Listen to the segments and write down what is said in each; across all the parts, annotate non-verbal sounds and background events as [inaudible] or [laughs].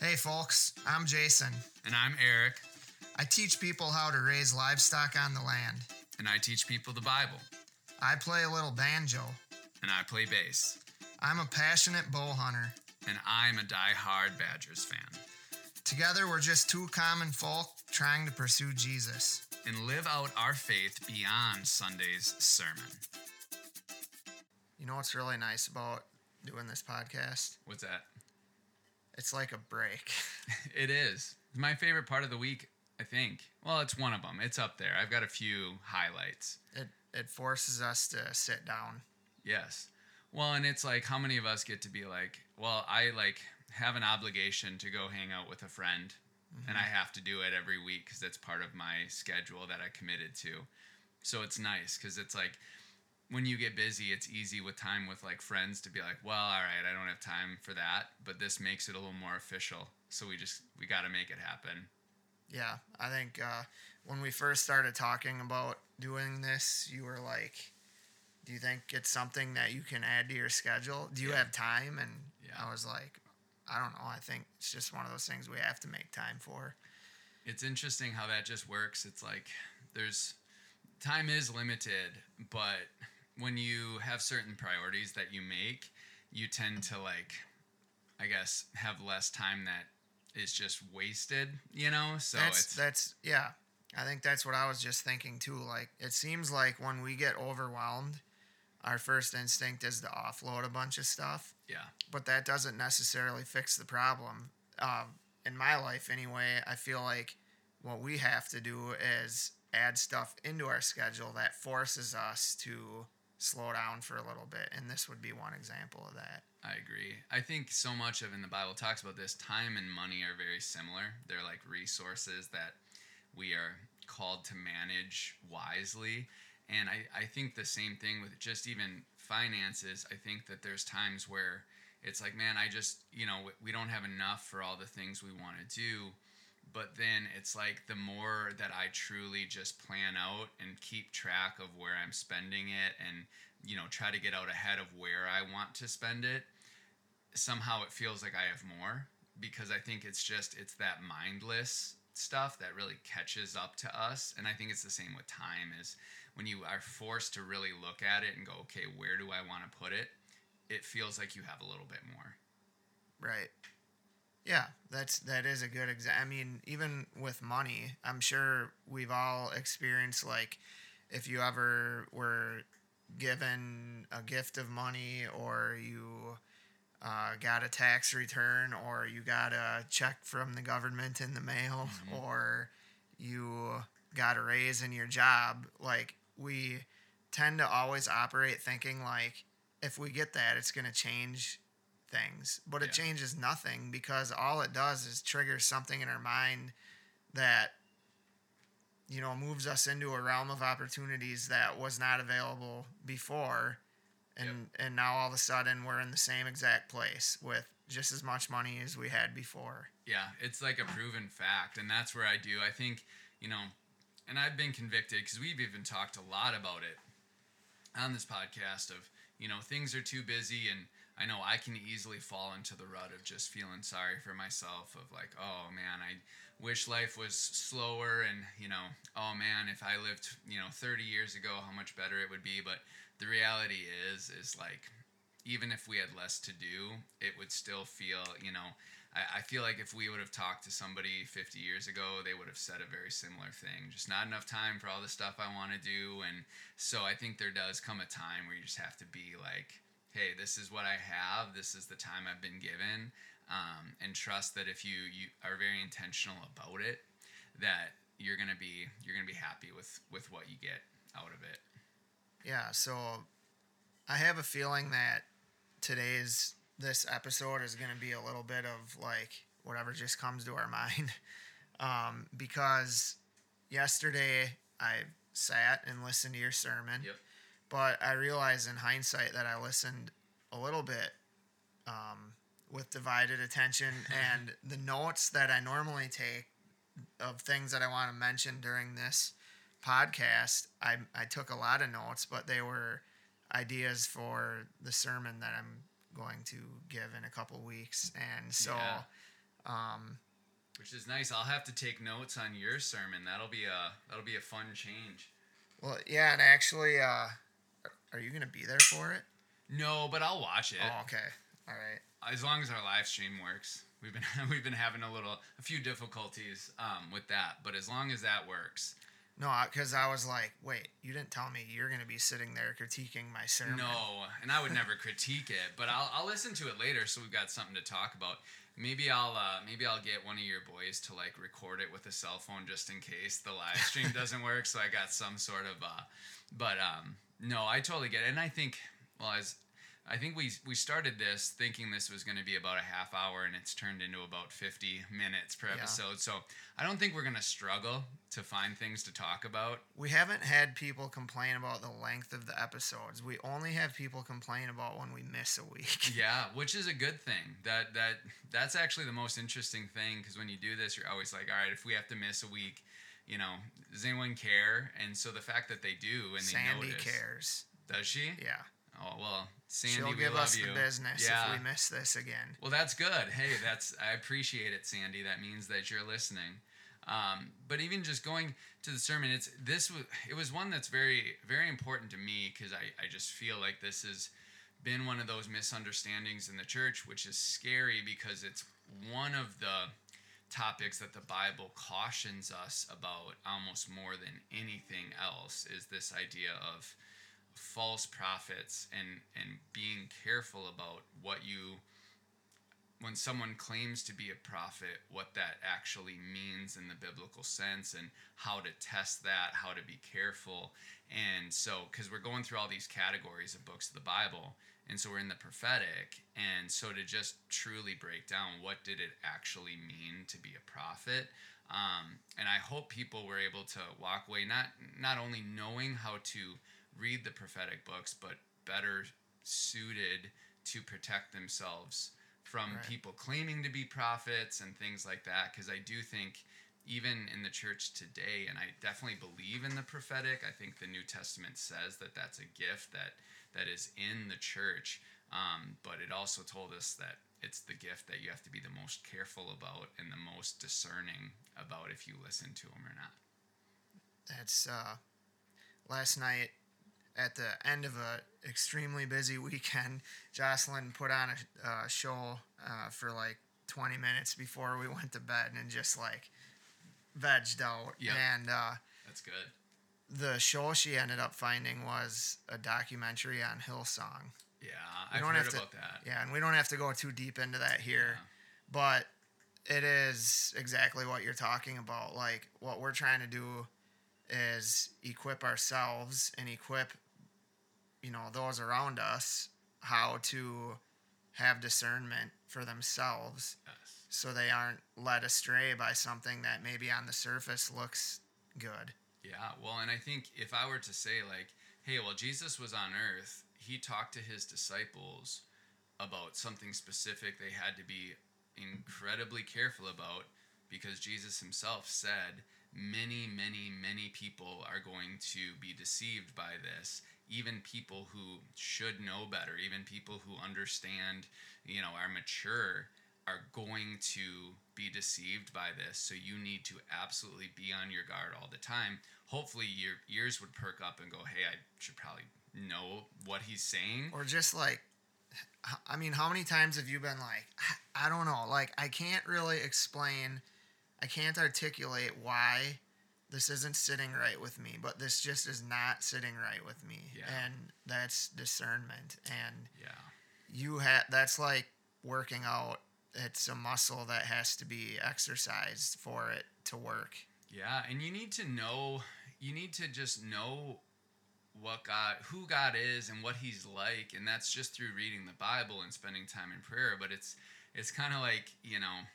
Hey, folks, I'm Jason. And I'm Eric, I teach people how to raise livestock on the land. and I teach people the Bible, I play a little banjo. and I play bass, I'm a passionate bow hunter. and I'm a die-hard Badgers fan. Together, we're just two common folk trying to pursue Jesus. And live out our faith beyond Sunday's sermon. You know what's really nice about doing this podcast? What's that? It's like a break. [laughs] It is. My favorite part of the week, I think. Well, it's one of them. It's up there. I've got a few highlights. It, it forces us to sit down. Yes. Well, and it's like how many of us get to be like, well, I like have an obligation to go hang out with a friend and I mm-hmm. have to do it every week cuz it's part of my schedule that I committed to. So it's nice cuz it's like when you get busy, it's easy with time with like friends to be like, well, all right, I don't have time for that, but this makes it a little more official. So we just we got to make it happen. Yeah, I think uh, when we first started talking about doing this, you were like, "Do you think it's something that you can add to your schedule? Do you Yeah. have time?" And Yeah. I was like, "I don't know. I think it's just one of those things we have to make time for." it's interesting how that just works. It's like there's time is limited, but when you have certain priorities that you make, you tend to like I guess have less time that is just wasted, you know? So that's it's that's yeah. I think that's what I was just thinking too. Like it seems like when we get overwhelmed, our first instinct is to offload a bunch of stuff. yeah. but that doesn't necessarily fix the problem. Um, in my life, anyway, I feel like what we have to do is add stuff into our schedule that forces us to slow down for a little bit, and this would be one example of that. I agree. I think so much of in the Bible talks about this time and money are very similar. They're like resources that we are called to manage wisely. And I, I think the same thing with just even finances. I think that there's times where it's like, man, I just, you know, we- we don't have enough for all the things we want to do. But then it's like the more that I truly just plan out and keep track of where I'm spending it and, you know, try to get out ahead of where I want to spend it, somehow it feels like I have more because I think it's just it's that mindless stuff that really catches up to us. And I think it's the same with time is when you are forced to really look at it and go okay where do I want to put it? It feels like you have a little bit more. Right. Yeah, that's that is a good example. I mean, even with money, I'm sure we've all experienced like if you ever were given a gift of money or you uh, got a tax return or you got a check from the government in the mail or you got a raise in your job like we tend to always operate thinking like if we get that it's going to change things but it Yeah. changes nothing because all it does is trigger something in our mind that you know moves us into a realm of opportunities that was not available before and and now all of a sudden we're in the same exact place with just as much money as we had before Yeah, it's like a proven fact, and that's where I do. I think, you know, and I've been convicted because we've even talked a lot about it on this podcast of, you know, things are too busy, and I know I can easily fall into the rut of just feeling sorry for myself of like, oh man, I wish life was slower, and you know, oh man, if I lived, you know, 30 years ago, how much better it would be. But the reality is, is like, even if we had less to do, it would still feel, you know, I, I feel like if we would have talked to somebody 50 years ago, they would have said a very similar thing. Just not enough time for all the stuff I want to do. And so I think there does come a time where you just have to be like, hey, this is what I have. This is the time I've been given. Um, and trust that if you, you are very intentional about it, that you're gonna be you're gonna be happy with with what you get out of it. Yeah, so I have a feeling that today's this episode is going to be a little bit of like whatever just comes to our [laughs] mind. Um, because yesterday I sat and listened to your sermon, Yep. But I realized in hindsight that I listened a little bit um, with divided attention, [laughs] and the notes that I normally take of things that I want to mention during this podcast, I, I took a lot of notes, but they were ideas for the sermon that I'm going to give in a couple weeks. And so Yeah. Um, which is nice. I'll have to take notes on your sermon. That'll be a that'll be a fun change. well, yeah, and actually, uh, are you gonna be there for it? No, but I'll watch it Oh, okay. All right. as long as our live stream works. We've been [laughs] we've been having a little a few difficulties um, with that, but as long as that works. No, because I was like, wait, you didn't tell me you're gonna be sitting there critiquing my sermon. No, and I would never critique it, but I'll, I'll listen to it later, so we've got something to talk about. Maybe I'll uh, maybe I'll get one of your boys to like record it with a cell phone just in case the live stream [laughs] doesn't work, so I got some sort of. Uh, but um, no, I totally get it, and I think well as I think we we started this thinking this was going to be about a half hour, and it's turned into about fifty minutes per Yeah. episode. So I don't think we're going to struggle to find things to talk about. We haven't had people complain about the length of the episodes. We only have people complain about when we miss a week. [laughs] Yeah, which is a good thing. That that that's actually the most interesting thing because when you do this, you're always like, all right, if we have to miss a week, you know, does anyone care? And so the fact that they do and they Sandy notice, cares. does she? Yeah. Oh well, Sandy, She'll give us you. the business Yeah. if we miss this again. Well, that's good. Hey, that's I appreciate it, Sandy. That means that you're listening. Um, but even just going to the sermon, it's this was it was one that's very very important to me because I I just feel like this has been one of those misunderstandings in the church, which is scary because it's one of the topics that the Bible cautions us about almost more than anything else is this idea of false prophets and and being careful about what you when someone claims to be a prophet what that actually means in the biblical sense and how to test that how to be careful. And so because we're going through all these categories of books of the bible and so we're in the prophetic and so to just truly break down what did it actually mean to be a prophet um, and i hope people were able to walk away not not only knowing how to read the prophetic books but better suited to protect themselves from Right. people claiming to be prophets and things like that because i do think even in the church today and i definitely believe in the prophetic i think the new testament says that that's a gift that that is in the church um, but it also told us that it's the gift that you have to be the most careful about and the most discerning about if you listen to them or not That's uh, last night at the end of a extremely busy [laughs] weekend. Jocelyn put on a uh, show uh, for like 20 minutes before we went to bed and just like vegged out. Yep. And uh, that's good the show she ended up finding was a documentary on Hillsong. yeah We i've don't heard have to- about that Yeah, and we don't have to go too deep into that here, Yeah. but it is exactly what you're talking about. Like what we're trying to do is equip ourselves and equip you know those around us how to have discernment for themselves yes so they aren't led astray by something that maybe on the surface looks good. Yeah, well, and I think if I were to say, like, hey, well, Jesus was on earth, he talked to his disciples about something specific they had to be incredibly careful about because Jesus himself said, many, many, many people are going to be deceived by this. Even people who should know better, even people who understand, you know, are mature, are going to be deceived by this. So you need to absolutely be on your guard all the time. Hopefully, your ears would perk up and go, hey, I should probably know what he's saying. or just like I mean how many times have you been like i don't know like i can't really explain i can't articulate why this isn't sitting right with me but this just is not sitting right with me Yeah. and that's discernment and Yeah. you have that's like working out it's a muscle that has to be exercised for it to work Yeah, and you need to know, you need to just know what God, who God is and what he's like, and that's just through reading the Bible and spending time in prayer, but it's it's kind of like, you know,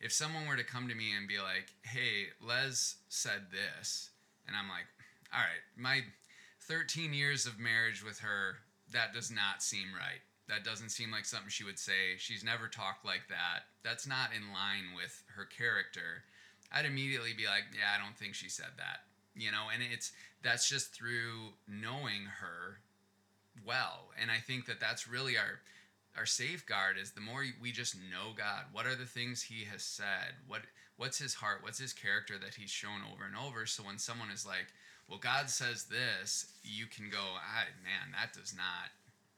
if someone were to come to me and be like, "Hey, Les said this." And I'm like, "All right, my 13 years of marriage with her, that does not seem right. That doesn't seem like something she would say. She's never talked like that. That's not in line with her character." I'd immediately be like, "Yeah, I don't think she said that." You know, and it's that's just through knowing her well. And I think that that's really our our safeguard is the more we just know God. What are the things He has said? What what's His heart? What's His character that He's shown over and over? So when someone is like, "Well, God says this," you can go, "I man, that does not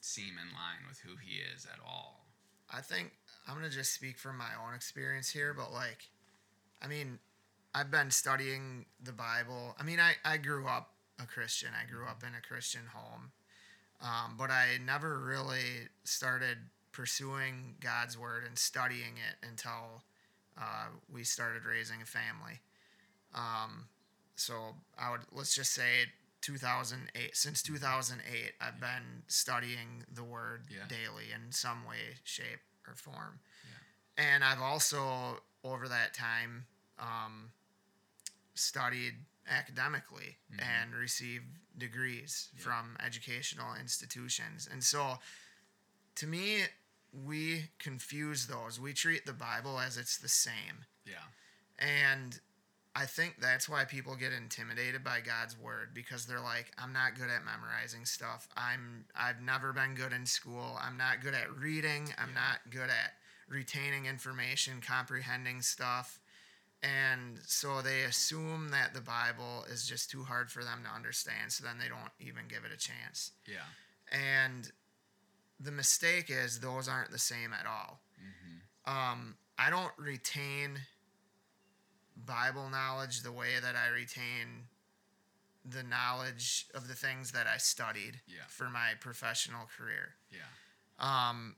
seem in line with who He is at all." I think I'm gonna just speak from my own experience here, but like, I mean, I've been studying the Bible. I mean, I, I grew up a Christian. I grew up in a Christian home. Um, but I never really started pursuing God's word and studying it until uh, we started raising a family. Um, so I would let's just say 2008 since 2008 I've been studying the word Yeah. daily in some way, shape, or form. Yeah. And I've also over that time um, studied academically Mhm. and received degrees Yeah. from educational institutions. And so to me, we confuse those. We treat the Bible as it's the same. Yeah. And I think that's why people get intimidated by God's word because they're like, I'm not good at memorizing stuff. I'm I've never been good in school. I'm not good at reading. I'm Yeah. not good at retaining information, comprehending stuff. And so they assume that the Bible is just too hard for them to understand, so then they don't even give it a chance. Yeah. And the mistake is those aren't the same at all. Mm-hmm. Um, I don't retain Bible knowledge the way that I retain the knowledge of the things that I studied Yeah. for my professional career. Yeah. Um,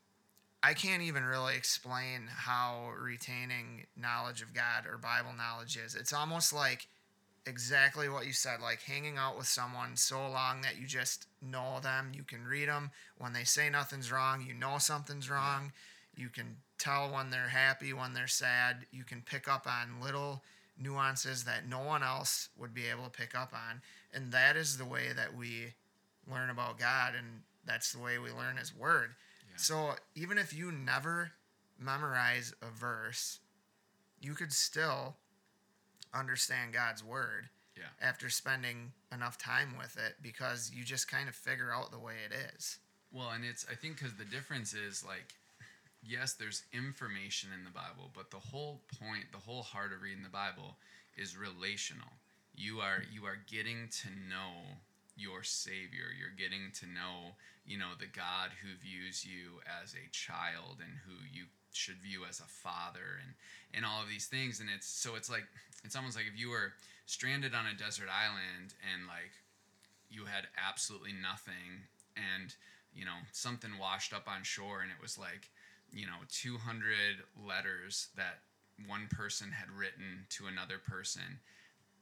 I can't even really explain how retaining knowledge of God or Bible knowledge is. It's almost like exactly what you said, like hanging out with someone so long that you just know them. You can read them. When they say nothing's wrong, you know something's wrong. You can tell when they're happy, when they're sad. You can pick up on little nuances that no one else would be able to pick up on. And that is the way that we learn about God, and that's the way we learn His Word. Yeah. So even if you never memorize a verse, you could still understand God's Word Yeah. after spending enough time with it because you just kind of figure out the way it is. Well, and it's I think because the difference is like, yes, there's information in the Bible, but the whole point, the whole heart of reading the Bible is relational. You are you are getting to know your Savior. You're getting to know, you know, the God who views you as a child and who you should view as a father and and all of these things. And it's so it's like it's almost like if you were stranded on a desert island and like you had absolutely nothing and you know something washed up on shore and it was like you know 200 letters that one person had written to another person.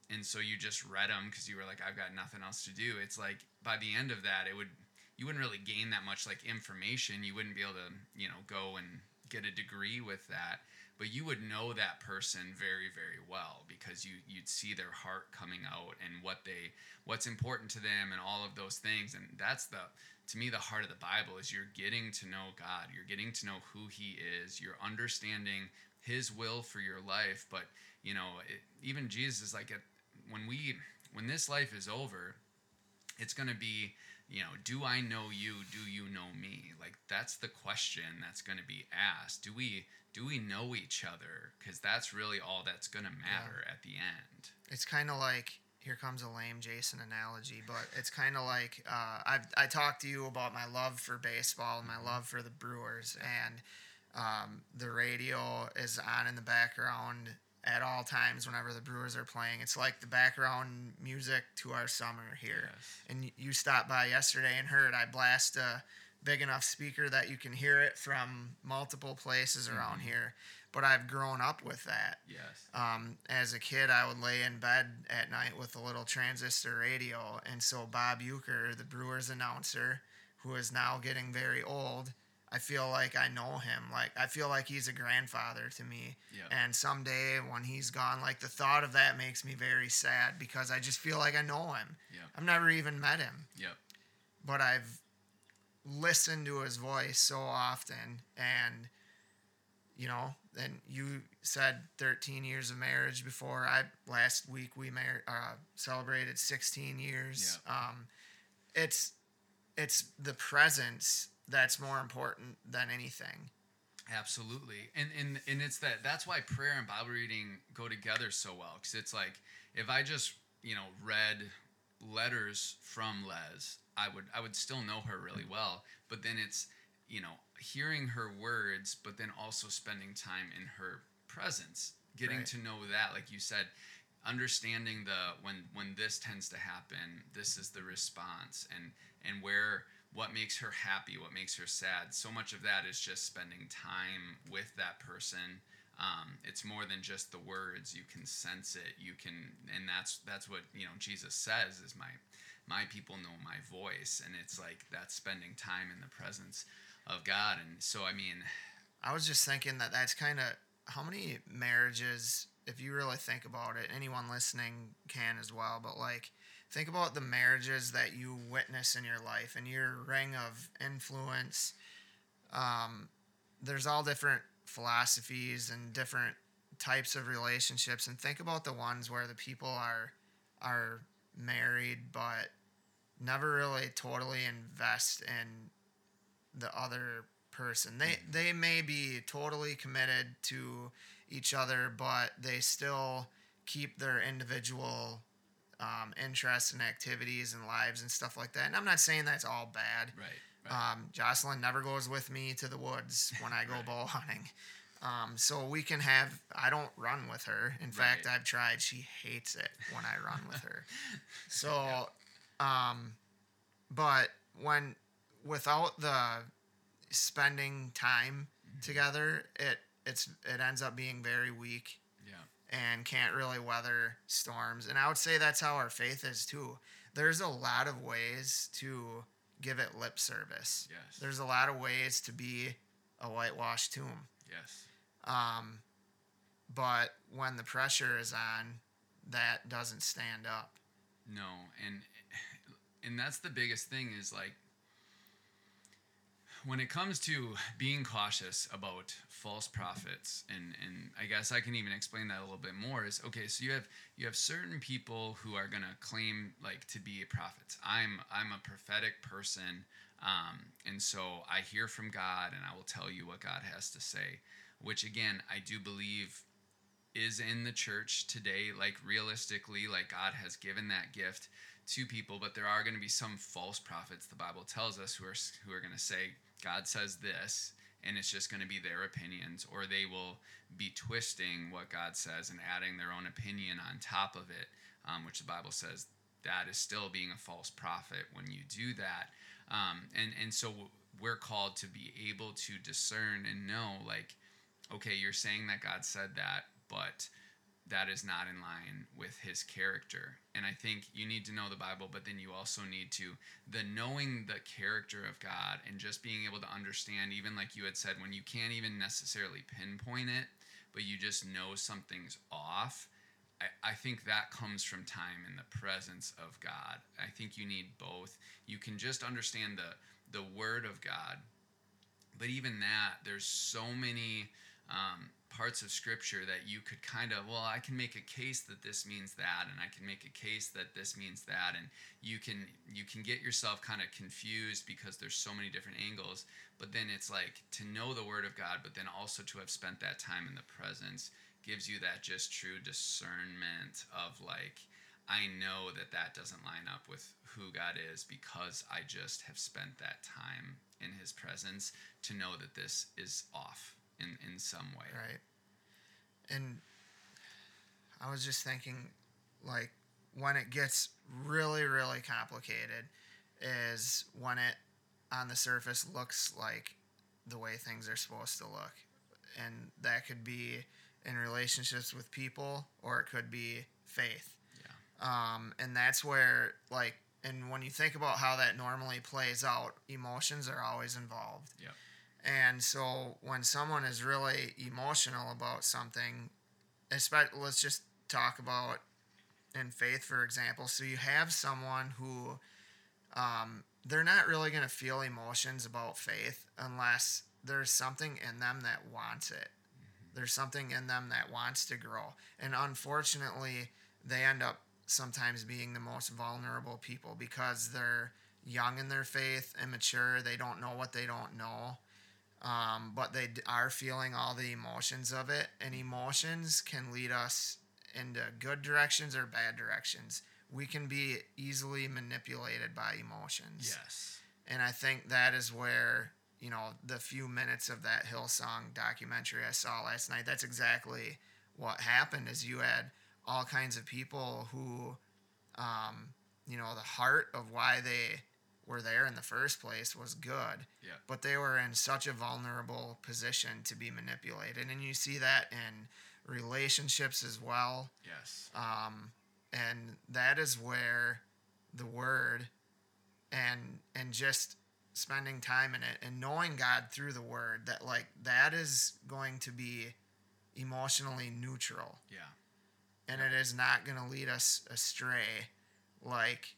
And so you just read them because you were like i've got nothing else to do. It's like by the end of that it would you wouldn't really gain that much like information. You wouldn't be able to you know go and get a degree with that. But you would know that person very very well because you you'd see their heart coming out and what they what's important to them and all of those things. And that's the to me the heart of the bible is you're getting to know god. You're getting to know who he is. You're understanding his will for your life. But you know it, even jesus is like at, when we when this life is over it's going to be you know do i know you? Do you know me? Like that's the question that's going to be asked. Do we do we know each other? Because that's really all that's going to matter at the end. It's kind of like here comes a lame Jason analogy, but it's kind of like uh, I've I talked to you about my love for baseball and my love for the Brewers, and um, the radio is on in the background at all times whenever the Brewers are playing. It's like the background music to our summer here. Yes. And you stopped by yesterday and heard I blast a big enough speaker that you can hear it from multiple places around Mhm. here. But I've grown up with that. yes Um, as a kid, I would lay in bed at night with a little transistor radio, and so Bob Uecker, the Brewers announcer, who is now getting very old, I feel like I know him. Like I feel like he's a grandfather to me. yeah And someday when he's gone, like the thought of that makes me very sad because I just feel like I know him. Yep. I've never even met him, yep but I've listened to his voice so often and you know and you said 13 years of marriage before i last week we mar- uh, celebrated 16 years. Um, it's it's the presence that's more important than anything. Absolutely, and and and it's that that's why prayer and Bible reading go together so well because it's like if I just you know read letters from Les, I would I would still know her really well, but then it's you know hearing her words, but then also spending time in her presence, getting Right. to know that, like you said, understanding the when when this tends to happen, this is the response, and and where what makes her happy, what makes her sad. So much of that is just spending time with that person. Um, it's more than just the words. You can sense it. You can, and that's that's what you know. Jesus says is my my people know my voice, and it's like that's spending time in the presence of God. And so, I mean, I was just thinking that that's kind of how many marriages, if you really think about it, anyone listening can as well, but like think about the marriages that you witness in your life and your ring of influence. Um, there's all different philosophies and different types of relationships, and think about the ones where the people are are married but never really totally invest in the other person. They they may be totally committed to each other, but they still keep their individual um, interests and activities and lives and stuff like that. And I'm not saying that's all bad. right, right, Um, Jocelyn never goes with me to the woods when I go [laughs] Right. bow hunting. Um, so we can have. I don't run with her. In fact, I've tried. She hates it when I run with her. [laughs] So, um, but when without the spending time Mm-hmm. together, it it's it ends up being very weak yeah, and can't really weather storms. And I would say that's how our faith is too. There's a lot of ways to give it lip service. yes, There's a lot of ways to be a whitewashed tomb. yes, Um, but when the pressure is on, that doesn't stand up. no, and and that's the biggest thing is like when it comes to being cautious about false prophets and and I guess I can even explain that a little bit more is okay so you have you have certain people who are going to claim like to be prophets. I'm I'm a prophetic person um, and so I hear from God and I will tell you what God has to say which again I do believe is in the church today like realistically like God has given that gift to people but there are going to be some false prophets the Bible tells us who are who are going to say God says this and it's just going to be their opinions or they will be twisting what God says and adding their own opinion on top of it um, which the Bible says that is still being a false prophet when you do that. Um, and and so we're called to be able to discern and know like okay you're saying that God said that but that is not in line with his character. And I think you need to know the Bible, but then you also need to the knowing the character of God and just being able to understand, even like you had said, when you can't even necessarily pinpoint it, but you just know something's off. I, think that comes from time in the presence of God. I think you need both. You can just understand the the word of God, but even that, there's so many um, parts of scripture that you could kind of well i can make a case that this means that and i can make a case that this means that and you can you can get yourself kind of confused because there's so many different angles. But then it's like to know the word of god but then also to have spent that time in the presence gives you that just true discernment of like i know that that doesn't line up with who god is because i just have spent that time in his presence to know that this is off in, in some way. Right. And I was just thinking, like, when it gets really, really complicated, is when it on the surface looks like the way things are supposed to look. And that could be in relationships with people or it could be faith. Yeah. Um, and that's where, like, and when you think about how that normally plays out, emotions are always involved. Yep. And so when someone is really emotional about something, especially let's just talk about in faith, for example. So you have someone who um, they're not really going to feel emotions about faith unless there's something in them that wants it. There's something in them that wants to grow. And unfortunately, they end up sometimes being the most vulnerable people because they're young in their faith, immature. They don't know what they don't know. Um, but they d- are feeling all the emotions of it, and emotions can lead us into good directions or bad directions. We can be easily manipulated by emotions. Yes. And I think that is where, you know, the few minutes of that Hillsong documentary I saw last night, that's exactly what happened is you had all kinds of people who um, you know, the heart of why they were there in the first place was good. Yeah. But they were in such a vulnerable position to be manipulated. And you see that in relationships as well. Yes. Um, and that is where the word and and just spending time in it and knowing God through the word that like that is going to be emotionally neutral Yeah. and it is not going to lead us astray like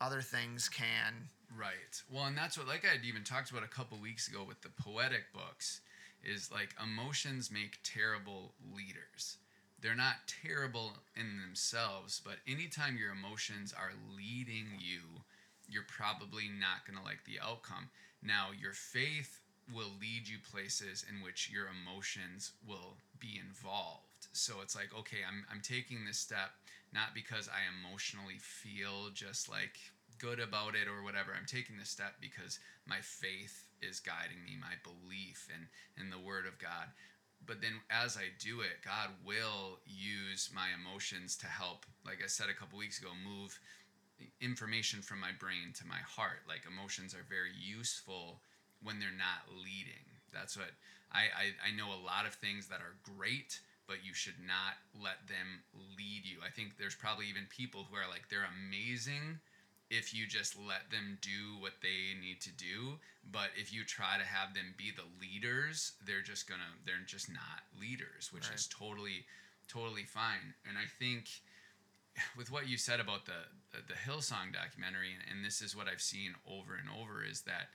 other things can Right. Well, and that's what, like I had even talked about a couple weeks ago with the poetic books, is like emotions make terrible leaders. They're not terrible in themselves, but anytime your emotions are leading you, you're probably not going to like the outcome. Now, your faith will lead you places in which your emotions will be involved. So it's like, okay, I'm, I'm taking this step not because I emotionally feel just like good about it or whatever. I'm taking this step because my faith is guiding me, my belief in, in the Word of God. But then as I do it, God will use my emotions to help, like I said a couple weeks ago, move information from my brain to my heart. Like emotions are very useful when they're not leading. That's what I, I, I know a lot of things that are great, but you should not let them lead you. I think there's probably even people who are like, they're amazing if you just let them do what they need to do but if you try to have them be the leaders they're just gonna they're just not leaders which Right. is totally totally fine and i think with what you said about the the, hillsong documentary and, and this is what i've seen over and over is that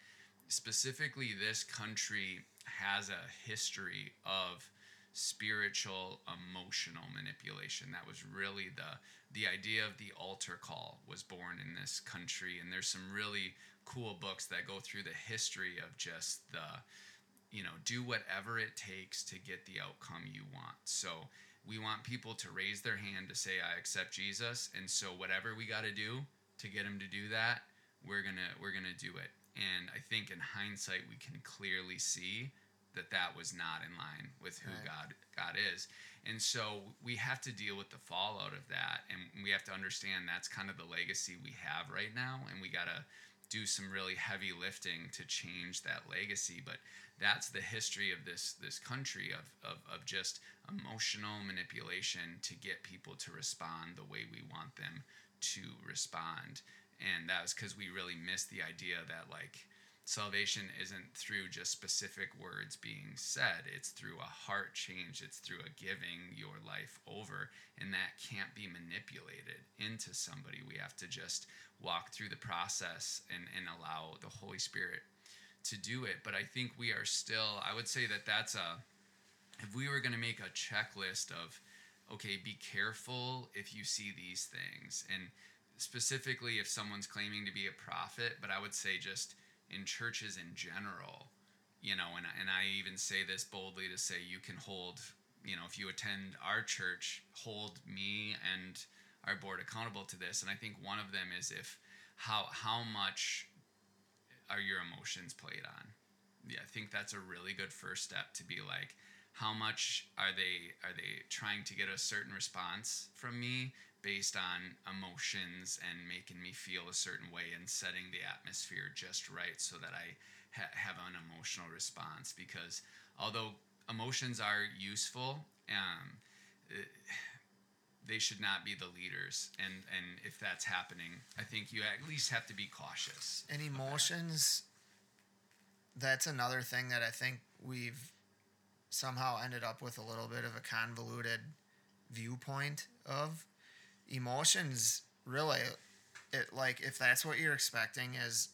specifically this country has a history of spiritual emotional manipulation. That was really the the idea of the altar call was born in this country. And there's some really cool books that go through the history of just the you know do whatever it takes to get the outcome you want. So we want people to raise their hand to say i accept jesus. And so whatever we got to do to get them to do that we're gonna we're gonna do it. And i think in hindsight we can clearly see that that was not in line with who Right. god god is. And so we have to deal with the fallout of that and we have to understand that's kind of the legacy we have right now and we got to do some really heavy lifting to change that legacy. But that's the history of this this country of, of, of just emotional manipulation to get people to respond the way we want them to respond. And that was because we really missed the idea that like salvation isn't through just specific words being said. It's through a heart change. It's through a giving your life over and that can't be manipulated into somebody. We have to just walk through the process and, and allow the holy spirit to do it. But i think we are still i would say that that's a if we were going to make a checklist of okay be careful if you see these things. And specifically if someone's claiming to be a prophet but i would say just in churches in general you know and, and i even say this boldly to say you can hold you know if you attend our church hold me and our board accountable to this. And i think one of them is if how how much are your emotions played on? Yeah i think that's a really good first step to be like how much are they are they trying to get a certain response from me based on emotions and making me feel a certain way and setting the atmosphere just right so that i ha- have an emotional response. Because although emotions are useful um, they should not be the leaders. And and if that's happening i think you at least have to be cautious and emotions that's another thing that i think we've somehow ended up with a little bit of a convoluted viewpoint of emotions really it like if that's what you're expecting is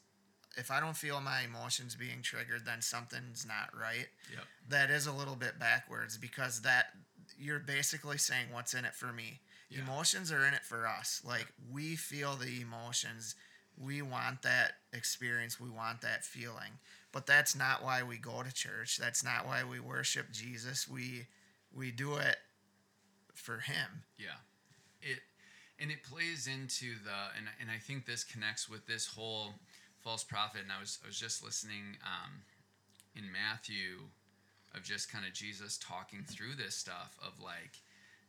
if i don't feel my emotions being triggered then something's not right. Yep. That is a little bit backwards because that you're basically saying what's in it for me. Yeah. emotions are in it for us. Like we feel the emotions. We want that experience. We want that feeling. But that's not why we go to church. That's not why we worship jesus. We we do it for him. Yeah. It and it plays into the and and I think this connects with this whole false prophet and I was I was just listening um in Matthew of just kind of Jesus talking through this stuff of like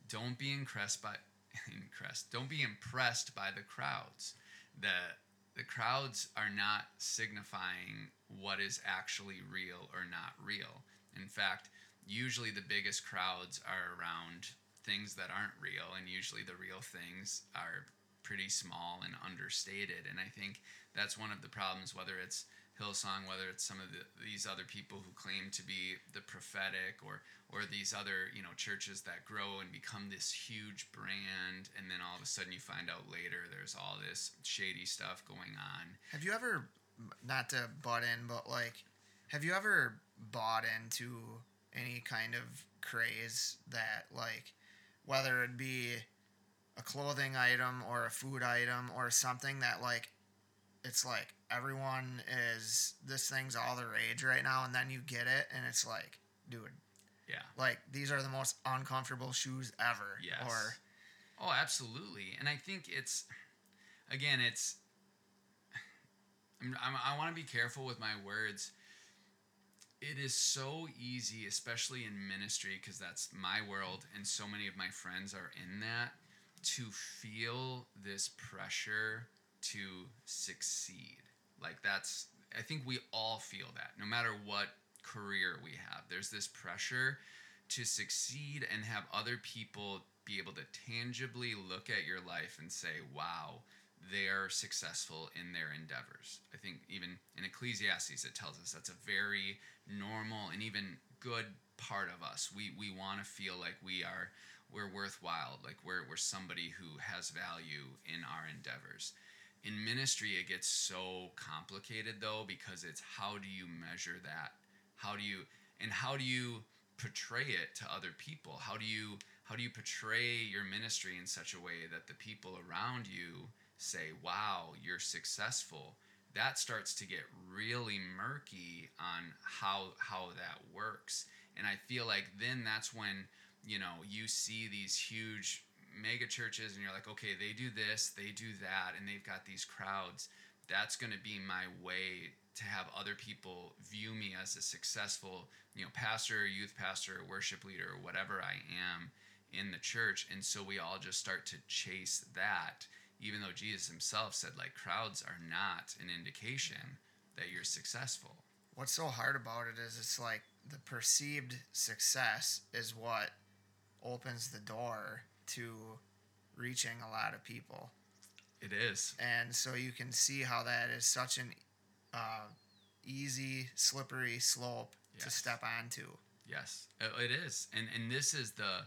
don't be impressed by [laughs] impressed don't be impressed by the crowds. The the crowds are not signifying what is actually real or not real. In fact usually the biggest crowds are around things that aren't real and usually the real things are pretty small and understated. And i think that's one of the problems whether it's hillsong whether it's some of the, these other people who claim to be the prophetic or or these other you know churches that grow and become this huge brand and then all of a sudden you find out later there's all this shady stuff going on. Have you ever not to butt in but like have you ever bought into any kind of craze that like whether it be a clothing item or a food item or something that like it's like everyone is this thing's all the rage right now and then you get it and it's like dude yeah like these are the most uncomfortable shoes ever Yes. or Oh, absolutely. And I think it's, again, it's, [sighs] I'm, I'm, I want to be careful with my words. It is so easy, especially in ministry, because that's my world, and so many of my friends are in that, to feel this pressure to succeed. Like, that's, I think we all feel that, no matter what career we have. There's this pressure to succeed and have other people be able to tangibly look at your life and say, wow, they're successful in their endeavors. I think even in Ecclesiastes, it tells us that's a very normal and even good part of us. We, we want to feel like we are we're worthwhile, like we're, we're somebody who has value in our endeavors. In ministry, it gets so complicated though, because it's how do you measure that? How do you, and how do you portray it to other people? How do you, how do you portray your ministry in such a way that the people around you say, wow, you're successful? That starts to get really murky on how, how that works. And I feel like then that's when, you know, you see these huge mega churches and you're like, okay, they do this, they do that, and they've got these crowds. That's going to be my way to have other people view me as a successful, you know, pastor, youth pastor, worship leader, whatever I am in the church. And so we all just start to chase that, even though Jesus himself said, like, crowds are not an indication that you're successful. what's so hard about it is it's like the perceived success is what opens the door to reaching a lot of people. It is. and so you can see how that is such an uh, easy slippery slope to step onto. Yes, it is, and and this is the,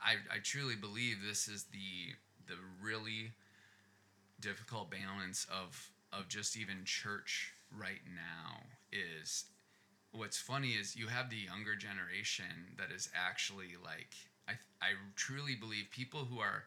I I truly believe this is the the really difficult balance of of just even church right now is what's funny is you have the younger generation that is actually like I I truly believe people who are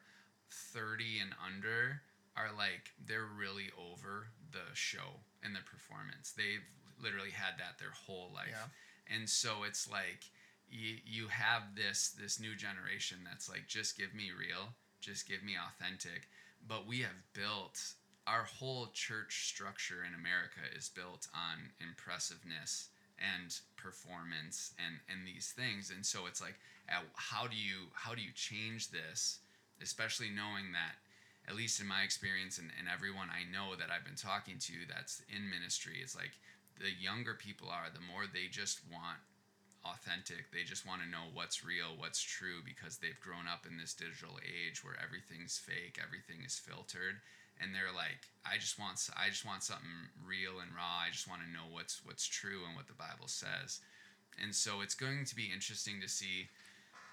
30 and under are like they're really over the show and the performance. They've literally had that their whole life. Yeah. And so it's like you, you have this this new generation that's like just give me real, just give me authentic. But we have built our whole church structure in America is built on impressiveness and performance and and these things. And so it's like how do you how do you change this? Especially knowing that at least in my experience and, and everyone I know that I've been talking to that's in ministry is like the younger people are the more they just want authentic. They just want to know what's real what's true because they've grown up in this digital age where everything's fake everything is filtered and they're like i just want I just want something real and raw. I just want to know what's what's true and what the bible says. And so it's going to be interesting to see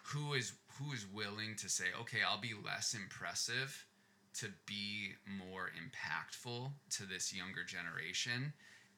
who is who is willing to say okay i'll be less impressive to be more impactful to this younger generation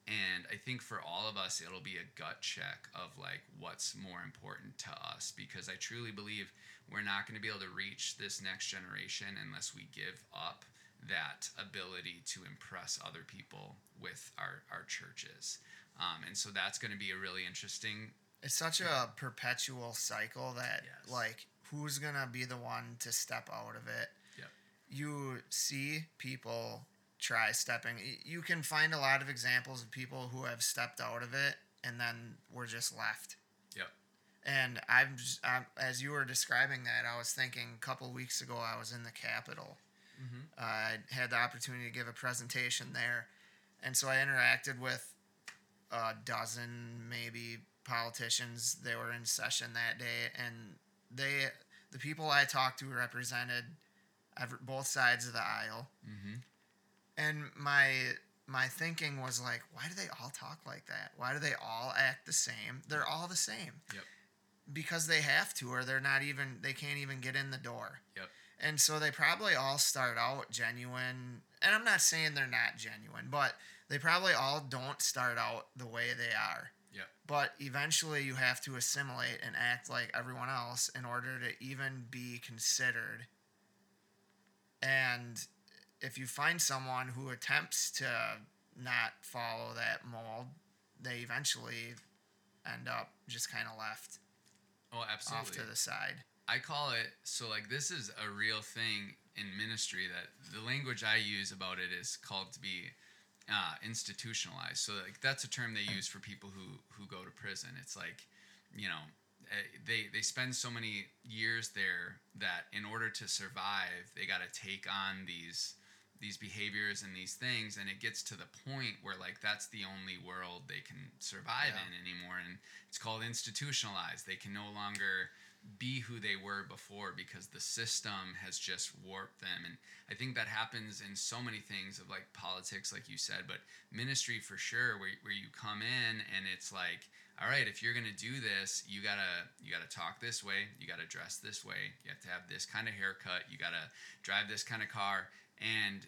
and i think for all of us it'll be a gut check of like what's more important to us because i truly believe we're not going to be able to reach this next generation unless we give up that ability to impress other people with our, our churches. Um, and so that's going to be a really interesting. It's such a perpetual cycle that Yes. like who's gonna be the one to step out of it? Yep. You see people try stepping. You can find a lot of examples of people who have stepped out of it and then were just left. Yep. And I'm, just, I'm as you were describing that, I was thinking a couple weeks ago I was in the Capitol. Mm-hmm. I had the opportunity to give a presentation there, and so I interacted with a dozen maybe politicians. They were in session that day, and they the people I talked to represented ever, both sides of the aisle. Mm-hmm. And my my thinking was like, why do they all talk like that? Why do they all act the same? They're all the same. Yep. Because they have to, or they're not even. They can't even get in the door. Yep. And so they probably all start out genuine. And I'm not saying they're not genuine, but they probably all don't start out the way they are. Yep. But eventually you have to assimilate and act like everyone else in order to even be considered. And if you find someone who attempts to not follow that mold, they eventually end up just kind of left Oh, absolutely. off to the side. I call it so like this is a real thing in ministry that the language I use about it is called to be uh, institutionalized. So like that's a term they use for people who who go to prison. It's like you know eh, they they spend so many years there that in order to survive they got to take on these these behaviors and these things and it gets to the point where like that's the only world they can survive Yeah. in anymore and it's called institutionalized they can no longer be who they were before because the system has just warped them and i think that happens in so many things of like politics like you said but ministry for sure where, where you come in and it's like all right if you're going to do this you gotta you gotta talk this way you gotta dress this way you have to have this kind of haircut you gotta drive this kind of car and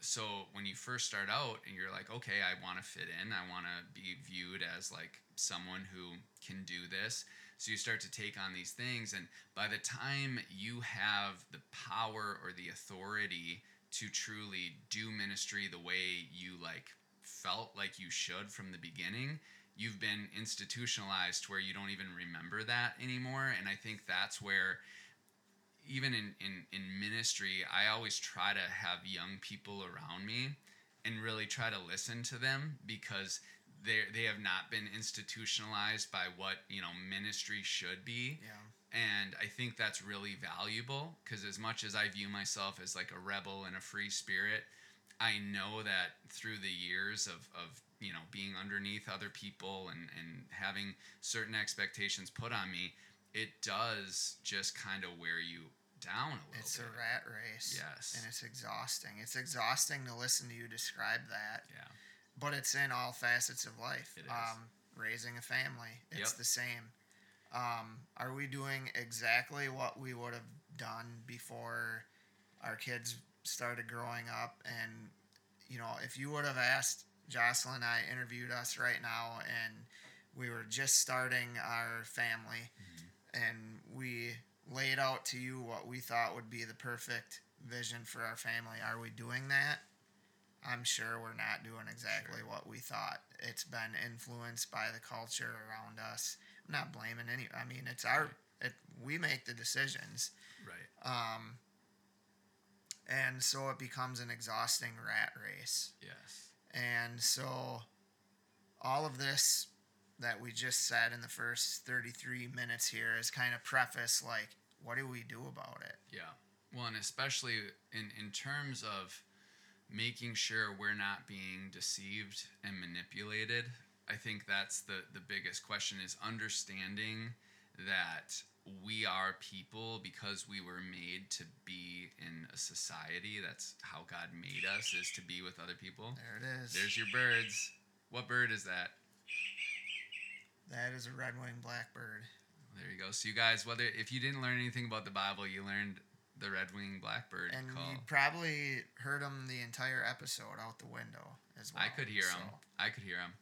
so when you first start out and you're like okay i want to fit in i want to be viewed as like someone who can do this. So you start to take on these things and by the time you have the power or the authority to truly do ministry the way you like felt like you should from the beginning you've been institutionalized where you don't even remember that anymore. And i think that's where even in, in, in ministry, I always try to have young people around me and really try to listen to them because they they have not been institutionalized by what you know ministry should be Yeah. and i think that's really valuable because as much as i view myself as like a rebel and a free spirit i know that through the years of, of you know being underneath other people and, and having certain expectations put on me it does just kind of wear you down a little It's bit a rat race. Yes. And it's exhausting. It's exhausting to listen to you describe that. yeah But it's in all facets of life. It is. Um, raising a family. It's Yep. the same. Um, are we doing exactly what we would have done before our kids started growing up? And, you know, if you would have asked Jocelyn and I interviewed us right now and we were just starting our family and we laid out to you what we thought would be the perfect vision for our family, are we doing that? I'm sure we're not doing exactly Sure. what we thought. It's been influenced by the culture around us. I'm not blaming any. I mean, it's our. It, we make the decisions, right um, and so it becomes an exhausting rat race. yes And so, all of this that we just said in the first 33 minutes here is kind of preface like, what do we do about it? Yeah. Well, and especially in, in terms of making sure we're not being deceived and manipulated, I think that's the, the biggest question is understanding that we are people because we were made to be in a society. That's how God made us, is to be with other people. There it is. There's your birds. What bird is that? that is a red winged blackbird. There you go. So you guys, whether if you didn't learn anything about the Bible, you learned the red-winged blackbird And call. you probably heard him the entire episode out the window as well. I could hear him. so. I could hear him.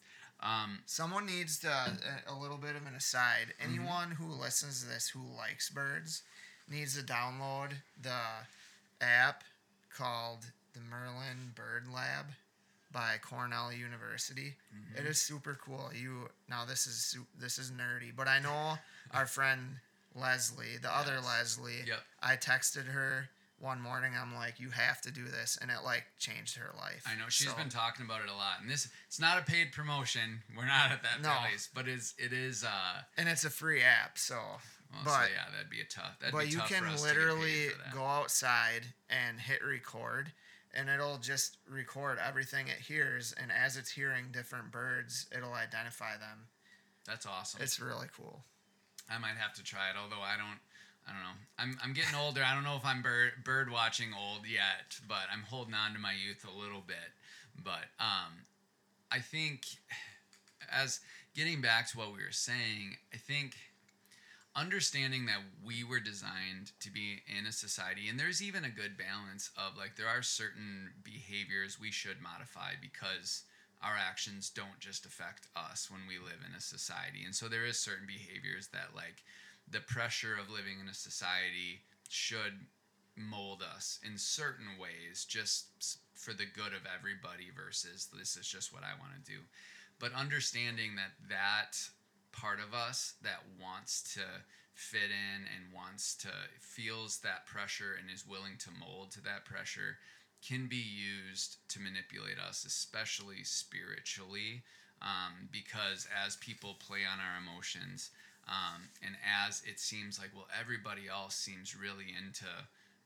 Um, Someone needs to, a, a little bit of an aside. Anyone who listens to this who likes birds needs to download the app called the Merlin Bird Lab by Cornell University. Mm-hmm. It is super cool. You now this is this is nerdy, but I know our friend Leslie, the other Leslie. Yep. I texted her one morning. I'm like, you have to do this, and it like changed her life. I know she's So, been talking about it a lot, and this it's not a paid promotion. We're not at that No. place, but it's it is. uh and it's a free app. So, well, but so yeah, that'd be a tough. That'd but be you tough can for us to get paid literally go outside and hit record and it'll just record everything it hears and as it's hearing different birds it'll identify them That's awesome. it's really cool I might have to try it, although I don't. I don't know. I'm, I'm getting older. I don't know if I'm bird bird watching old yet, but I'm holding on to my youth a little bit. But um, I think as getting back to what we were saying, I think understanding that we were designed to be in a society and there's even a good balance of like there are certain behaviors we should modify because our actions don't just affect us when we live in a society. And so there is certain behaviors that like the pressure of living in a society should mold us in certain ways just for the good of everybody versus this is just what I want to do. But understanding that that part of us that wants to fit in and wants to feels that pressure and is willing to mold to that pressure can be used to manipulate us especially spiritually um, because as people play on our emotions um, and as it seems like well everybody else seems really into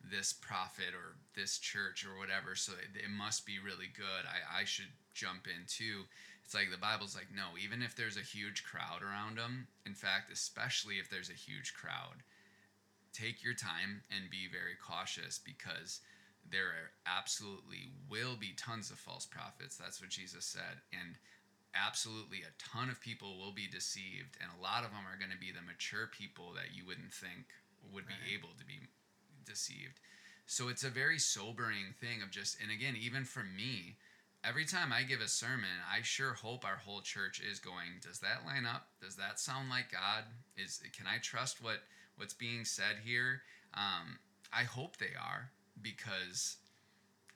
this prophet or this church or whatever so it, it must be really good. I, I should jump in too. It's like the bible's like no even if there's a huge crowd around them in fact especially if there's a huge crowd take your time and be very cautious because there are absolutely will be tons of false prophets that's what jesus said and absolutely a ton of people will be deceived and a lot of them are going to be the mature people that you wouldn't think would be able to be deceived. So it's a very sobering thing of just and again even for me every time i give a sermon i sure hope our whole church is going does that line up? Does that sound like god? Is can i trust what what's being said here? Um, i hope they are because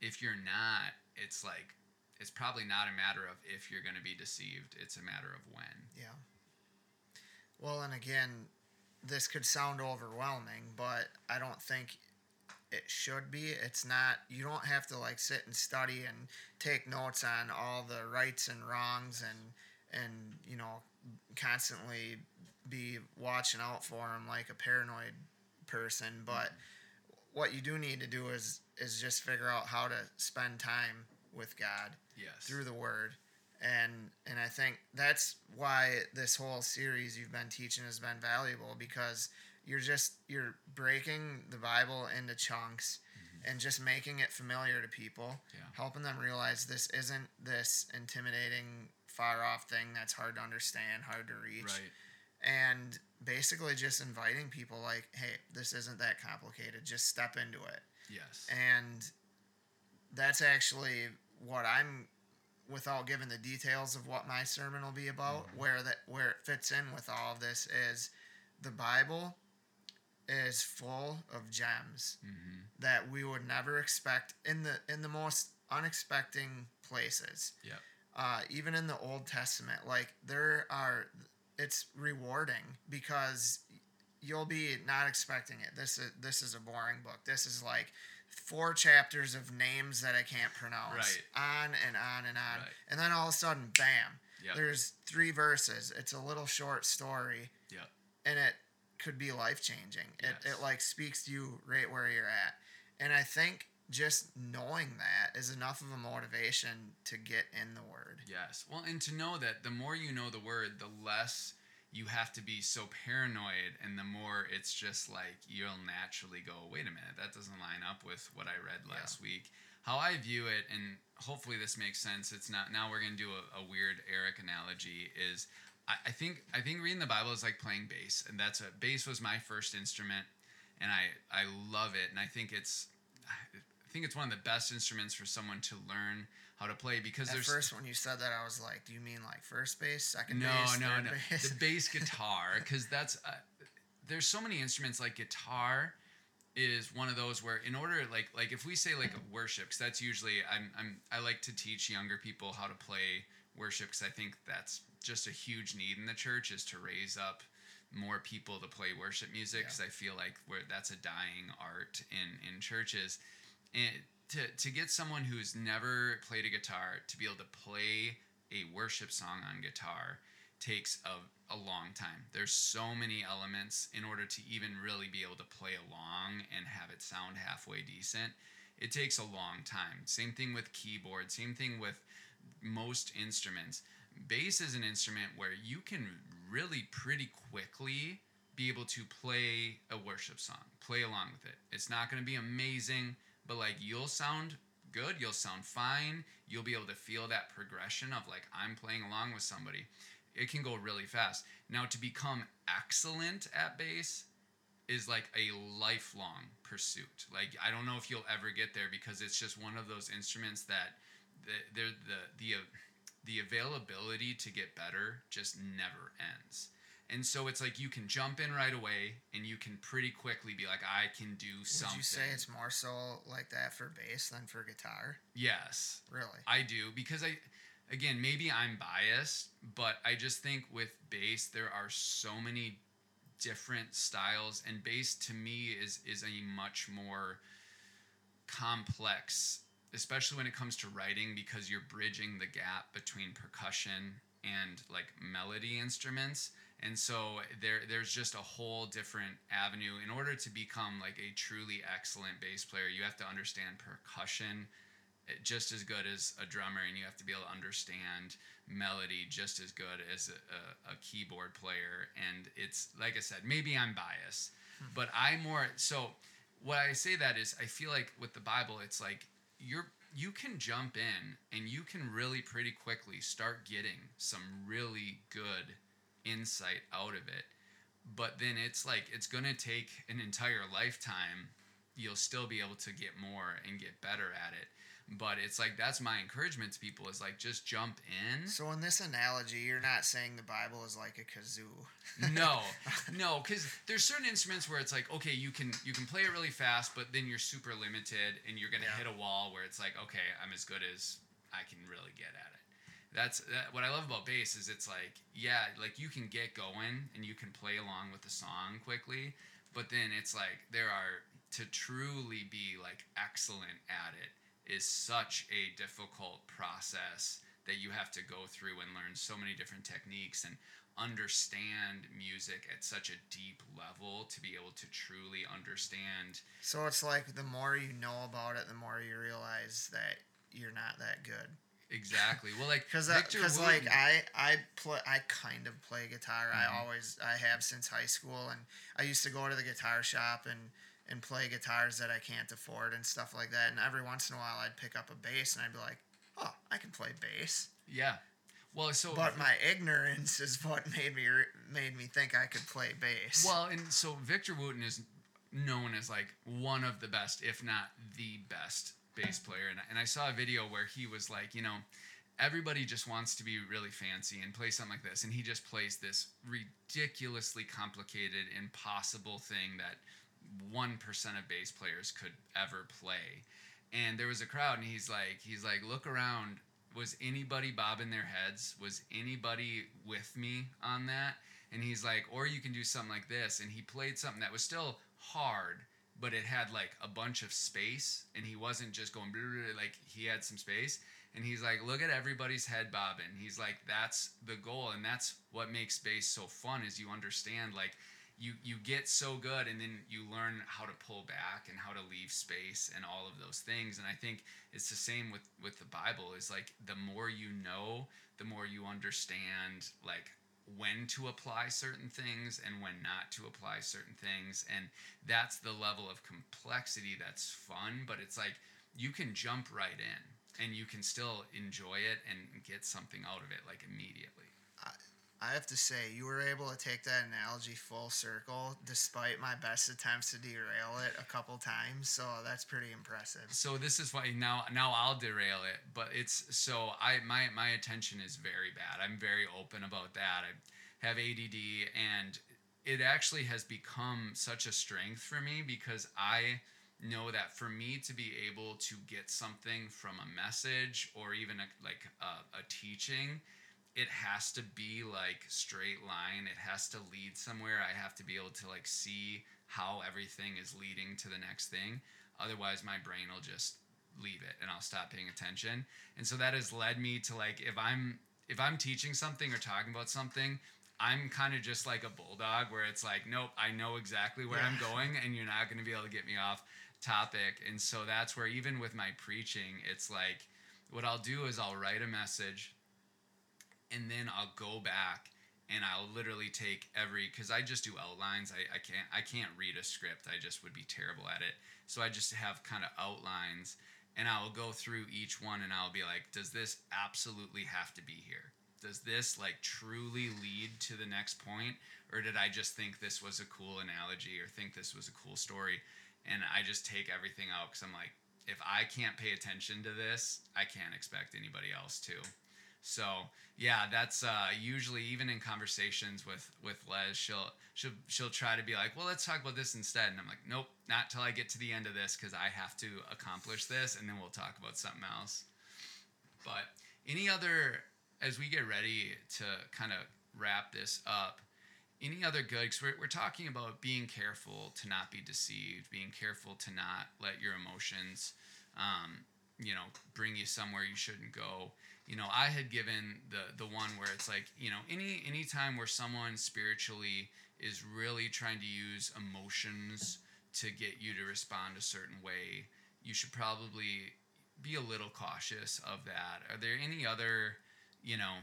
if you're not it's like it's probably not a matter of if you're going to be deceived it's a matter of when. Yeah. Well and again this could sound overwhelming but i don't think it should be. It's not you don't have to like sit and study and take notes on all the rights and wrongs and and you know constantly be watching out for them like a paranoid person but mm-hmm. What you do need to do is is just figure out how to spend time with god yes. through the word. And and i think that's why this whole series you've been teaching has been valuable because you're just you're breaking the bible into chunks mm-hmm. and just making it familiar to people Yeah. helping them realize this isn't this intimidating far off thing that's hard to understand hard to reach. Right. And basically just inviting people like hey this isn't that complicated just step into it. Yes. And that's actually what I'm without giving the details of what my sermon will be about where that where it fits in with all of this is the Bible is full of gems hmm that we would never expect in the in the most unexpected places. Yeah. uh, even in the Old Testament, like there are, it's rewarding because you'll be not expecting it. This is this is a boring book. This is like four chapters of names that I can't pronounce, Right. on and on and on, Right. and then all of a sudden, bam! Yep. There's three verses. It's a little short story, Yep. and it could be life changing. It Yes. it like speaks to you right where you're at, and I think just knowing that is enough of a motivation to get in the word. Yes. Well, and to know that the more you know the word, the less you have to be so paranoid, and the more it's just like you'll naturally go, wait a minute, that doesn't line up with what I read Yeah. last week. How I view it, and hopefully this makes sense. It's not now we're gonna do a, a weird Eric analogy. Is I, I think I think reading the Bible is like playing bass, and that's a bass was my first instrument, and I I love it, and I think it's think it's one of the best instruments for someone to learn how to play because At there's first, when you said that, I was like, "Do you mean like first base, second no, base, no, third no. base?" The bass guitar, [laughs] because that's uh, there's so many instruments like guitar. is one of those where in order like like if we say like worship because that's usually I'm, I'm i like to teach younger people how to play worship because i think that's just a huge need in the church is to raise up more people to play worship music because i feel like where that's a dying art in in churches and to, to get someone who's never played a guitar to be able to play a worship song on guitar takes a, a long time. There's so many elements in order to even really be able to play along and have it sound halfway decent. It takes a long time. Same thing with keyboard, same thing with most instruments. Bass is an instrument where you can really pretty quickly be able to play a worship song, play along with it. It's not going to be amazing, but like you'll sound good, you'll sound fine, you'll be able to feel that progression of like I'm playing along with somebody it can go really fast. Now to become excellent at bass is like a lifelong pursuit. Like I don't know if you'll ever get there because it's just one of those instruments that the the the the, the availability to get better just never ends. And so it's like you can jump in right away and you can pretty quickly be like, I can do something. Would you say it's more so like that for bass than for guitar? Yes. Really? I do because I again, maybe I'm biased, but I just think with bass there are so many different styles and bass to me is is a much more complex especially when it comes to writing because you're bridging the gap between percussion and like melody instruments and so there there's just a whole different avenue in order to become like a truly excellent bass player you have to understand percussion just as good as a drummer and you have to be able to understand melody just as good as a, a, a keyboard player and it's like i said maybe i'm biased hmm. but i more so what i say that is i feel like with the bible it's like you're you can jump in and you can really pretty quickly start getting some really good insight out of it but then it's like it's going to take an entire lifetime. You'll still be able to get more and get better at it. But it's like that's my encouragement to people is like just jump in. So in this analogy you're not saying the bible is like a kazoo. No. [laughs] No because there's certain instruments where it's like okay you can you can play it really fast but then you're super limited and you're gonna yeah. hit a wall where it's like okay i'm as good as i can really get at it that's that, what i love about bass is it's like yeah like you can get going and you can play along with the song quickly but then it's like there are to truly be like excellent at it is such a difficult process that you have to go through and learn so many different techniques and understand music at such a deep level to be able to truly understand. So it's like the more you know about it, the more you realize that you're not that good. Exactly. Well, like because because like I I play I kind of play guitar. Mm-hmm. I always I have since high school, and I used to go to the guitar shop and and play guitars that I can't afford and stuff like that. And every once in a while, I'd pick up a bass and I'd be like, "Oh, I can play bass." Yeah. Well, so but my ignorance is what made me made me think I could play bass. Well, and so Victor Wooten is known as like one of the best, if not the best bass player. And, and I saw a video where he was like, you know, everybody just wants to be really fancy and play something like this, and he just plays this ridiculously complicated, impossible thing that 1% of bass players could ever play. And there was a crowd and he's like he's like look around was anybody bobbing their heads? Was anybody with me on that? And he's like or you can do something like this and he played something that was still hard but it had like a bunch of space and he wasn't just going blah, [laughs] blah, blah, like he had some space and he's like look at everybody's head bobbing. He's like that's the goal and that's what makes bass so fun is you understand like you you get so good and then you learn how to pull back and how to leave space and all of those things. And i think it's the same with with the bible is like the more you know the more you understand like when to apply certain things and when not to apply certain things. And that's the level of complexity that's fun but it's like you can jump right in and you can still enjoy it and get something out of it like immediately I have to say, you were able to take that analogy full circle despite my best attempts to derail it a couple times. So that's pretty impressive. So this is why now now I'll derail it, but it's so I my my attention is very bad. I'm very open about that. I have ADD and it actually has become such a strength for me because I know that for me to be able to get something from a message or even a, like a, a teaching, it has to be like straight line. It has to lead somewhere. I have to be able to like see how everything is leading to the next thing. Otherwise, my brain will just leave it and I'll stop paying attention. And so that has led me to like if I'm if I'm teaching something or talking about something, I'm kind of just like a bulldog where it's like, nope, I know exactly where yeah. I'm going and you're not going to be able to get me off topic. And so that's where even with my preaching, it's like what I'll do is I'll write a message and then I'll go back and I'll literally take every because I just do outlines. I, I can't I can't read a script. I just would be terrible at it. So I just have kind of outlines and I will go through each one and I'll be like, does this absolutely have to be here? Does this like truly lead to the next point? Or did I just think this was a cool analogy or think this was a cool story? And I just take everything out because I'm like, if I can't pay attention to this, I can't expect anybody else to. So yeah, that's uh, usually even in conversations with with Les, she'll she'll she'll try to be like, well, let's talk about this instead, and I'm like, nope, not till I get to the end of this because I have to accomplish this, and then we'll talk about something else. But any other as we get ready to kind of wrap this up, any other good? Because we're, we're talking about being careful to not be deceived, being careful to not let your emotions, um, you know, bring you somewhere you shouldn't go you know i had given the the one where it's like you know any any time where someone spiritually is really trying to use emotions to get you to respond a certain way you should probably be a little cautious of that. Are there any other you know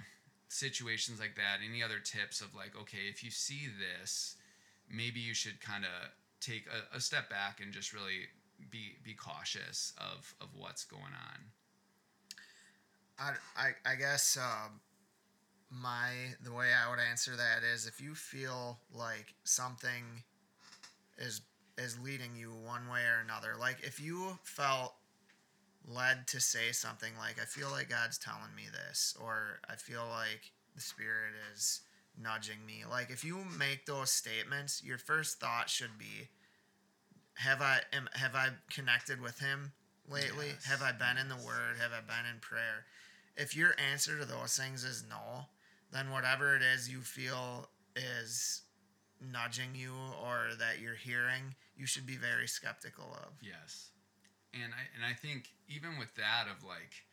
situations like that? Any other tips of like okay if you see this maybe you should kind of take a, a step back and just really be be cautious of of what's going on I, I, I guess uh, my the way I would answer that is if you feel like something is is leading you one way or another, like if you felt led to say something like I feel like God's telling me this or I feel like the spirit is nudging me. Like if you make those statements, your first thought should be have I am, have I connected with him lately? Yes. Have I been in the word? Have I been in prayer? If your answer to those things is no, then whatever it is you feel is nudging you or that you're hearing, you should be very skeptical of. Yes. And I and I think even with that of like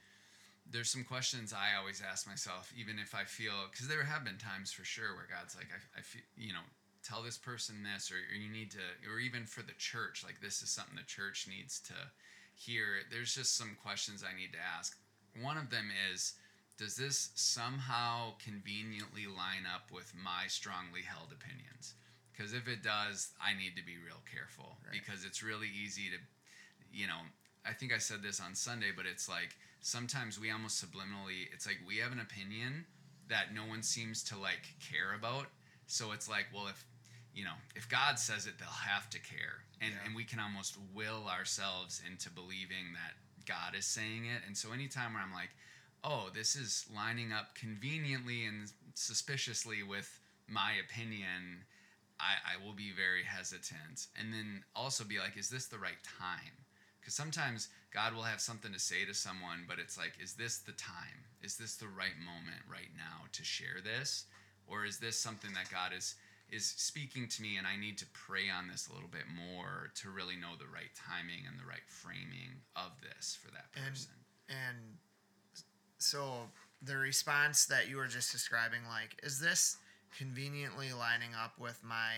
there's some questions I always ask myself, even if I feel, because there have been times for sure where God's like, I, I feel, you know, tell this person this, or, or you need to, or even for the church, like this is something the church needs to hear. There's just some questions I need to ask one of them is does this somehow conveniently line up with my strongly held opinions? Because if it does, I need to be real careful right. because it's really easy to, you know, I think I said this on Sunday, but it's like sometimes we almost subliminally, it's like we have an opinion that no one seems to like care about. So it's like, well, if, you know, if God says it, they'll have to care. And, yeah. and we can almost will ourselves into believing that God is saying it. And so anytime where I'm like, oh, this is lining up conveniently and suspiciously with my opinion, I, I will be very hesitant. And then also be like, is this the right time? Because sometimes God will have something to say to someone, but it's like, is this the time? Is this the right moment right now to share this? Or is this something that God is is speaking to me and I need to pray on this a little bit more to really know the right timing and the right framing of this for that person. And, and so the response that you were just describing, like, is this conveniently lining up with my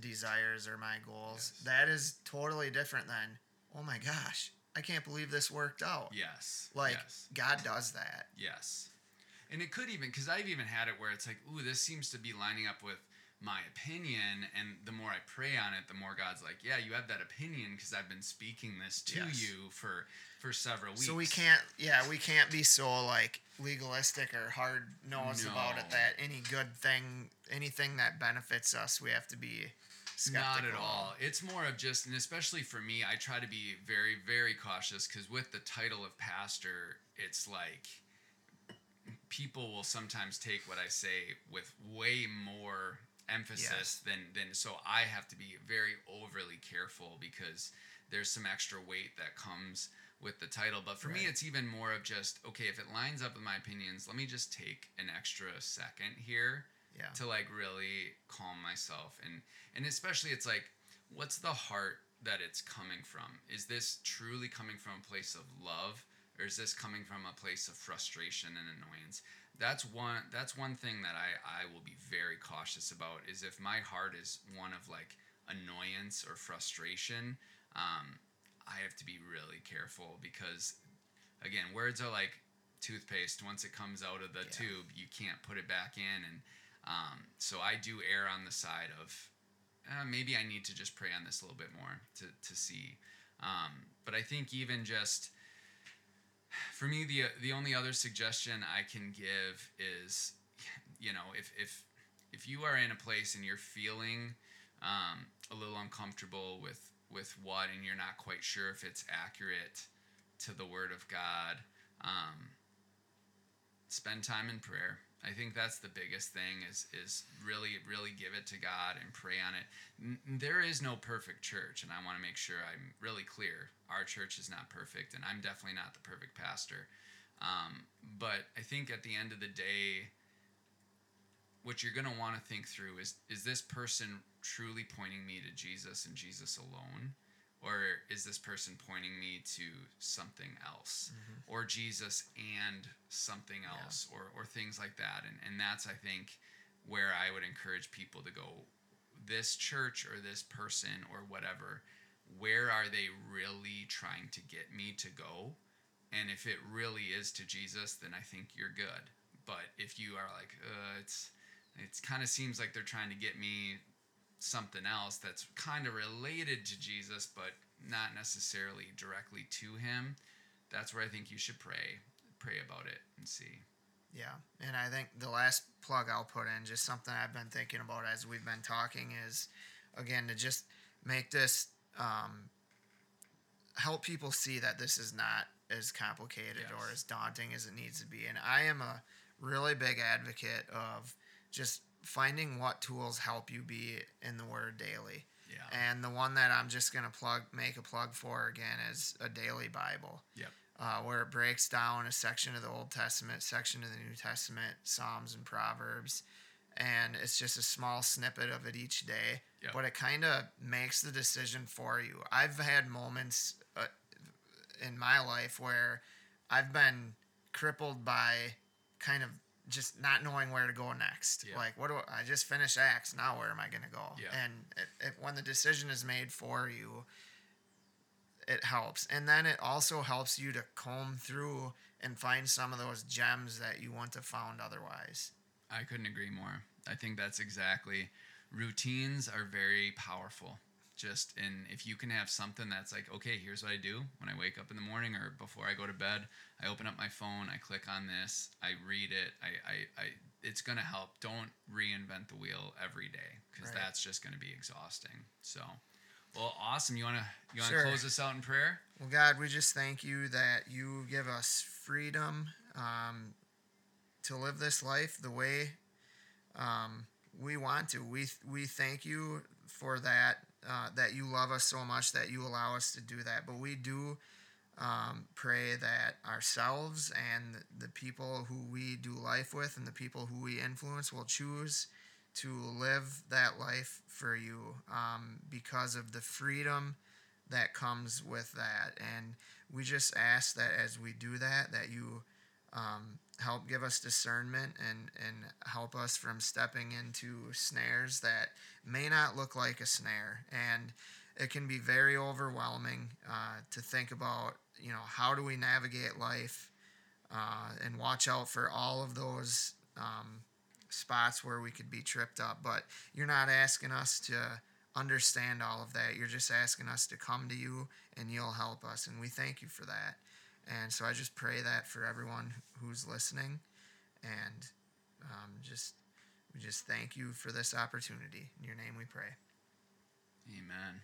desires or my goals? Yes. That is totally different than, oh my gosh, I can't believe this worked out. Yes. Like, yes. God does that. Yes. And it could even, because I've even had it where it's like, ooh, this seems to be lining up with my opinion and the more i pray on it the more god's like yeah you have that opinion because i've been speaking this to yes. you for for several weeks so we can't yeah we can't be so like legalistic or hard nosed no. about it that any good thing anything that benefits us we have to be skeptical. not at all it's more of just and especially for me i try to be very very cautious because with the title of pastor it's like people will sometimes take what i say with way more emphasis Yes. then then so I have to be very overly careful because there's some extra weight that comes with the title. But for me it's even more of just okay, if it lines up with my opinions, let me just take an extra second here Yeah. to like really calm myself and and especially it's like what's the heart that it's coming from is this truly coming from a place of love or is this coming from a place of frustration and annoyance that's one that's one thing that i i will be very cautious about is if my heart is one of like annoyance or frustration um i have to be really careful because again words are like toothpaste. Once it comes out of the Yeah. tube you can't put it back in. And um, so i do err on the side of uh, maybe i need to just pray on this a little bit more to, to see. Um, but i think even just for me the the only other suggestion i can give is you know if if if you are in a place and you're feeling um, a little uncomfortable with with what and you're not quite sure if it's accurate to the word of god um, spend time in prayer i think that's the biggest thing is is really really give it to god and pray on it. N- there is no perfect church and i want to make sure i'm really clear. Our church is not perfect and i'm definitely not the perfect pastor. Um, but i think at the end of the day what you're going to want to think through is is this person truly pointing me to jesus and jesus alone or is this person pointing me to something else? Or jesus and something Yeah. else or, or things like that. And, and that's i think where i would encourage people to go this church or this person or whatever where are they really trying to get me to go? And if it really is to jesus then i think you're good. But if you are like uh, it's it's kind of seems like they're trying to get me something else that's kind of related to Jesus, but not necessarily directly to him, that's where I think you should pray. Pray about it and see. Yeah, and I think the last plug I'll put in, just something I've been thinking about as we've been talking, is again to just make this um, help people see that this is not as complicated or as daunting as it needs to be. And I am a really big advocate of just finding what tools help you be in the Word daily. Yeah. And the one that I'm just gonna plug, make a plug for again, is a daily Bible Yep. uh, where it breaks down a section of the Old Testament, section of the New Testament, Psalms and Proverbs, and it's just a small snippet of it each day. Yep. But it kind of makes the decision for you. I've had moments uh, in my life where I've been crippled by kind of just not knowing where to go next. Yeah. Like, what do I, I just finished Acts? Now where am I going to go? Yeah. And it, it, when the decision is made for you, it helps. And then it also helps you to comb through and find some of those gems that you wouldn't have found otherwise. I couldn't agree more. I think that's exactly routines are very powerful. Just and if you can have something that's like, okay, here's what I do when I wake up in the morning or before I go to bed, I open up my phone, I click on this, I read it, I, I, I it's gonna help. Don't reinvent the wheel every day because Right. that's just gonna be exhausting. So, well, awesome. You wanna you wanna Sure. close us out in prayer? Well, God, we just thank you that you give us freedom um, to live this life the way um, we want to. We we thank you for that. Uh, that you love us so much that you allow us to do that. But we do um, pray that ourselves and the people who we do life with and the people who we influence will choose to live that life for you um, because of the freedom that comes with that. And we just ask that as we do that, that you um, help give us discernment and, and help us from stepping into snares that may not look like a snare. And it can be very overwhelming uh, to think about, you know, how do we navigate life uh, and watch out for all of those um, spots where we could be tripped up. But you're not asking us to understand all of that. You're just asking us to come to you and you'll help us. And we thank you for that. And so I just pray that for everyone who's listening. And um, just we just thank you for this opportunity. In your name we pray. Amen.